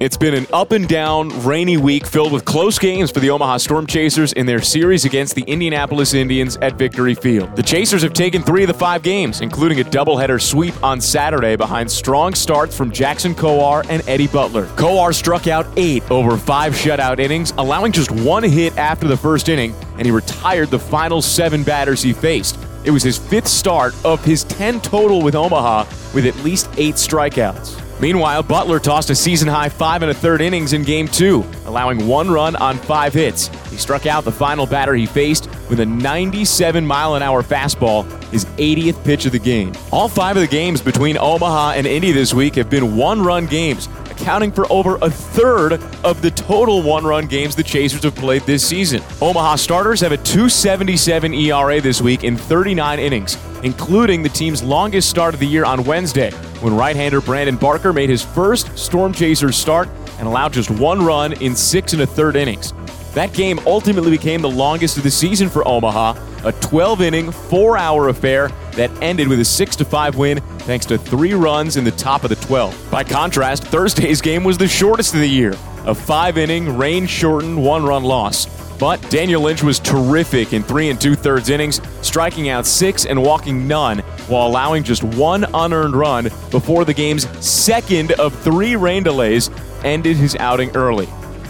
It's been an up and down, rainy week filled with close games for the Omaha Storm Chasers in their series against the Indianapolis Indians at Victory Field. The Chasers have taken three of the five games, including a doubleheader sweep on Saturday behind strong starts from Jackson Kowar and Eddie Butler. Kowar struck out eight over five shutout innings, allowing just one hit after the first inning, and he retired the final seven batters he faced. It was his fifth start of his 10 total with Omaha, with at least eight strikeouts. Meanwhile, Butler tossed a season high five and a third innings in game two, allowing one run on five hits. He struck out the final batter he faced with a 97 mile an hour fastball, his 80th pitch of the game. All five of the games between Omaha and Indy this week have been one run games, accounting for over a third of the total one run games the Chasers have played this season. Omaha starters have a 277 ERA this week in 39 innings, including the team's longest start of the year on Wednesday, when right hander Brandon Barker made his first Storm Chasers start and allowed just one run in six and a third innings. That game ultimately became the longest of the season for Omaha, a 12 inning, four hour affair that ended with a 6 5 win thanks to three runs in the top of the 12. By contrast, Thursday's game was the shortest of the year, a five inning, rain shortened, one run loss. But Daniel Lynch was terrific in three and two thirds innings, striking out six and walking none, while allowing just one unearned run before the game's second of three rain delays ended his outing early.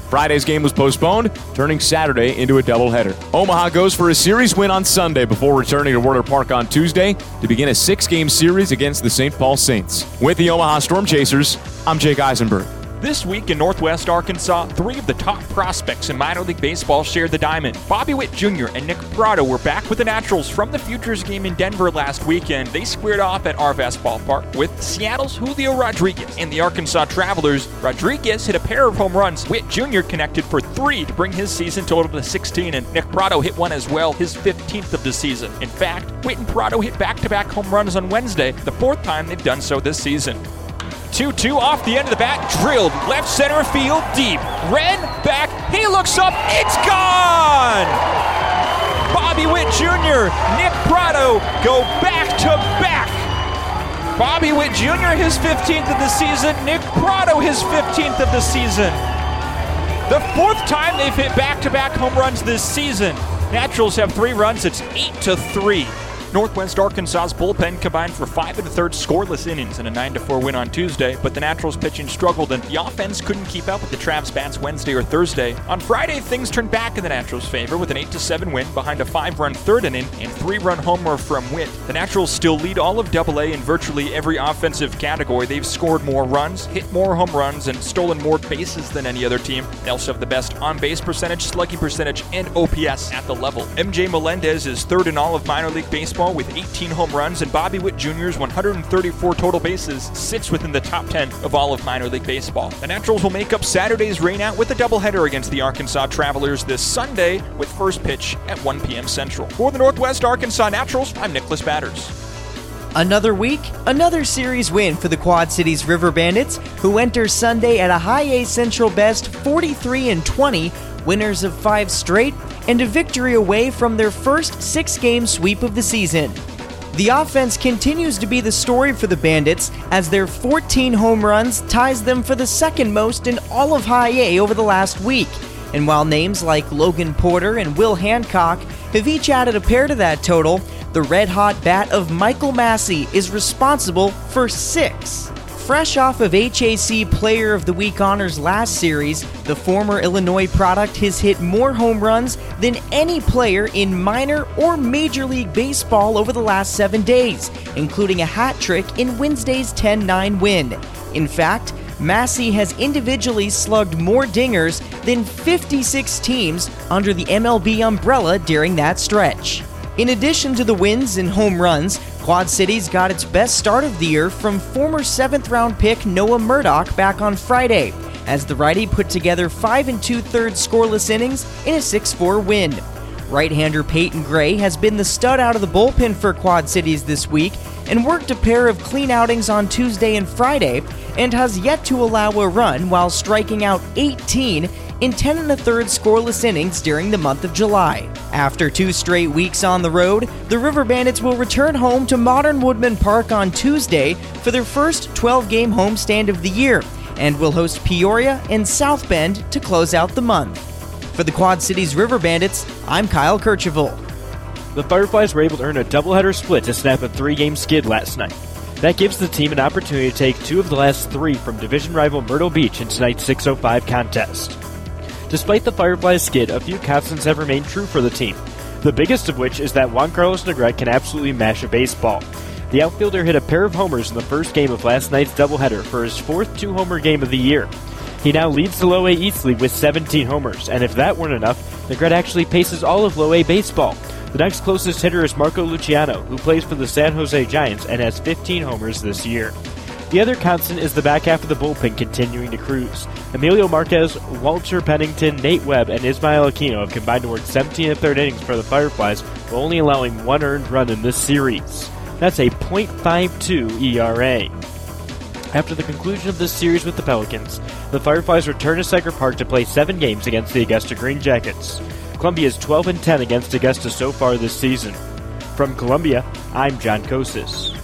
Friday's game was postponed, turning Saturday into a doubleheader. Omaha goes for a series win on Sunday before returning to Werner Park on Tuesday to begin a six game series against the St. Paul Saints. With the Omaha Storm Chasers, I'm Jake Eisenberg. This week in Northwest Arkansas, three of the top prospects in minor league baseball shared the diamond. Bobby Witt Jr. and Nick Pratto were back with the Naturals from the Futures game in Denver last weekend. They squared off at Arvest Ballpark with Seattle's Julio Rodriguez and the Arkansas Travelers. Rodriguez hit a pair of home runs. Witt Jr. connected for three to bring his season total to 16, and Nick Pratto hit one as well, his 15th of the season. In fact, Witt and Pratto hit back-to-back home runs on Wednesday, the fourth time they've done so this season. 2 2 off the end of the bat, drilled left center field deep. Ren back, he looks up, it's gone! Bobby Witt Jr., Nick Pratto go back to back. Bobby Witt Jr., his 15th of the season, Nick Pratto, his 15th of the season. The fourth time they've hit back to back home runs this season. Naturals have three runs, it's 8 to 3. Northwest Arkansas's bullpen combined for five and a third scoreless innings in a 9 4 win on Tuesday, but the Naturals pitching struggled and the offense couldn't keep up with the Travs bats Wednesday or Thursday. On Friday, things turned back in the Naturals' favor with an 8 7 win behind a 5 run third inning and 3 run homer from Witt. The Naturals still lead all of AA in virtually every offensive category. They've scored more runs, hit more home runs, and stolen more bases than any other team. They also have the best on base percentage, slugging percentage, and OPS at the level. MJ Melendez is third in all of minor league baseball baseball with 18 home runs, and Bobby Witt Jr.'s 134 total bases sits within the top 10 of all of minor league baseball. The Naturals will make up Saturday's rainout with a doubleheader against the Arkansas Travelers this Sunday with first pitch at 1 p.m. Central. For the Northwest Arkansas Naturals, I'm Nicholas Badders. Another week, another series win for the Quad Cities River Bandits, who enter Sunday at a high A Central best 43 and 20, winners of five straight, and a victory away from their first six game sweep of the season. The offense continues to be the story for the Bandits as their 14 home runs ties them for the second most in all of High A over the last week. And while names like Logan Porter and Will Hancock have each added a pair to that total, the red hot bat of Michael Massey is responsible for six. Fresh off of HAC Player of the Week honors last series, the former Illinois product has hit more home runs than any player in minor or Major League Baseball over the last seven days, including a hat trick in Wednesday's 10 9 win. In fact, Massey has individually slugged more dingers than 56 teams under the MLB umbrella during that stretch. In addition to the wins and home runs, Quad Cities got its best start of the year from former seventh round pick Noah Murdock back on Friday, as the righty put together five and two thirds scoreless innings in a 6 4 win. Right hander Peyton Gray has been the stud out of the bullpen for Quad Cities this week and worked a pair of clean outings on Tuesday and Friday, and has yet to allow a run while striking out 18 in 10 and a third scoreless innings during the month of July. After two straight weeks on the road, the River Bandits will return home to Modern Woodmen Park on Tuesday for their first 12 game homestand of the year and will host Peoria and South Bend to close out the month. For the Quad Cities River Bandits, I'm Kyle Kercheval. The Fireflies were able to earn a doubleheader split to snap a three game skid last night. That gives the team an opportunity to take two of the last three from division rival Myrtle Beach in tonight's 605 contest. Despite the Fireflies skid, a few constants have remained true for the team. The biggest of which is that Juan Carlos Negrete can absolutely mash a baseball. The outfielder hit a pair of homers in the first game of last night's doubleheader for his fourth two homer game of the year. He now leads the Low A East League with 17 homers, and if that weren't enough, Negrete actually paces all of Low A baseball. The next closest hitter is Marco Luciano, who plays for the San Jose Giants and has 15 homers this year. The other constant is the back half of the bullpen continuing to cruise. Emilio Marquez, Walter Pennington, Nate Webb, and Ismael Aquino have combined to work 17 and third innings for the Fireflies, while only allowing one earned run in this series. That's a .52 ERA. After the conclusion of this series with the Pelicans, the Fireflies return to Segra Park to play seven games against the Augusta Green Jackets. Columbia is 12 and 10 against Augusta so far this season. From Columbia, I'm John Kosis.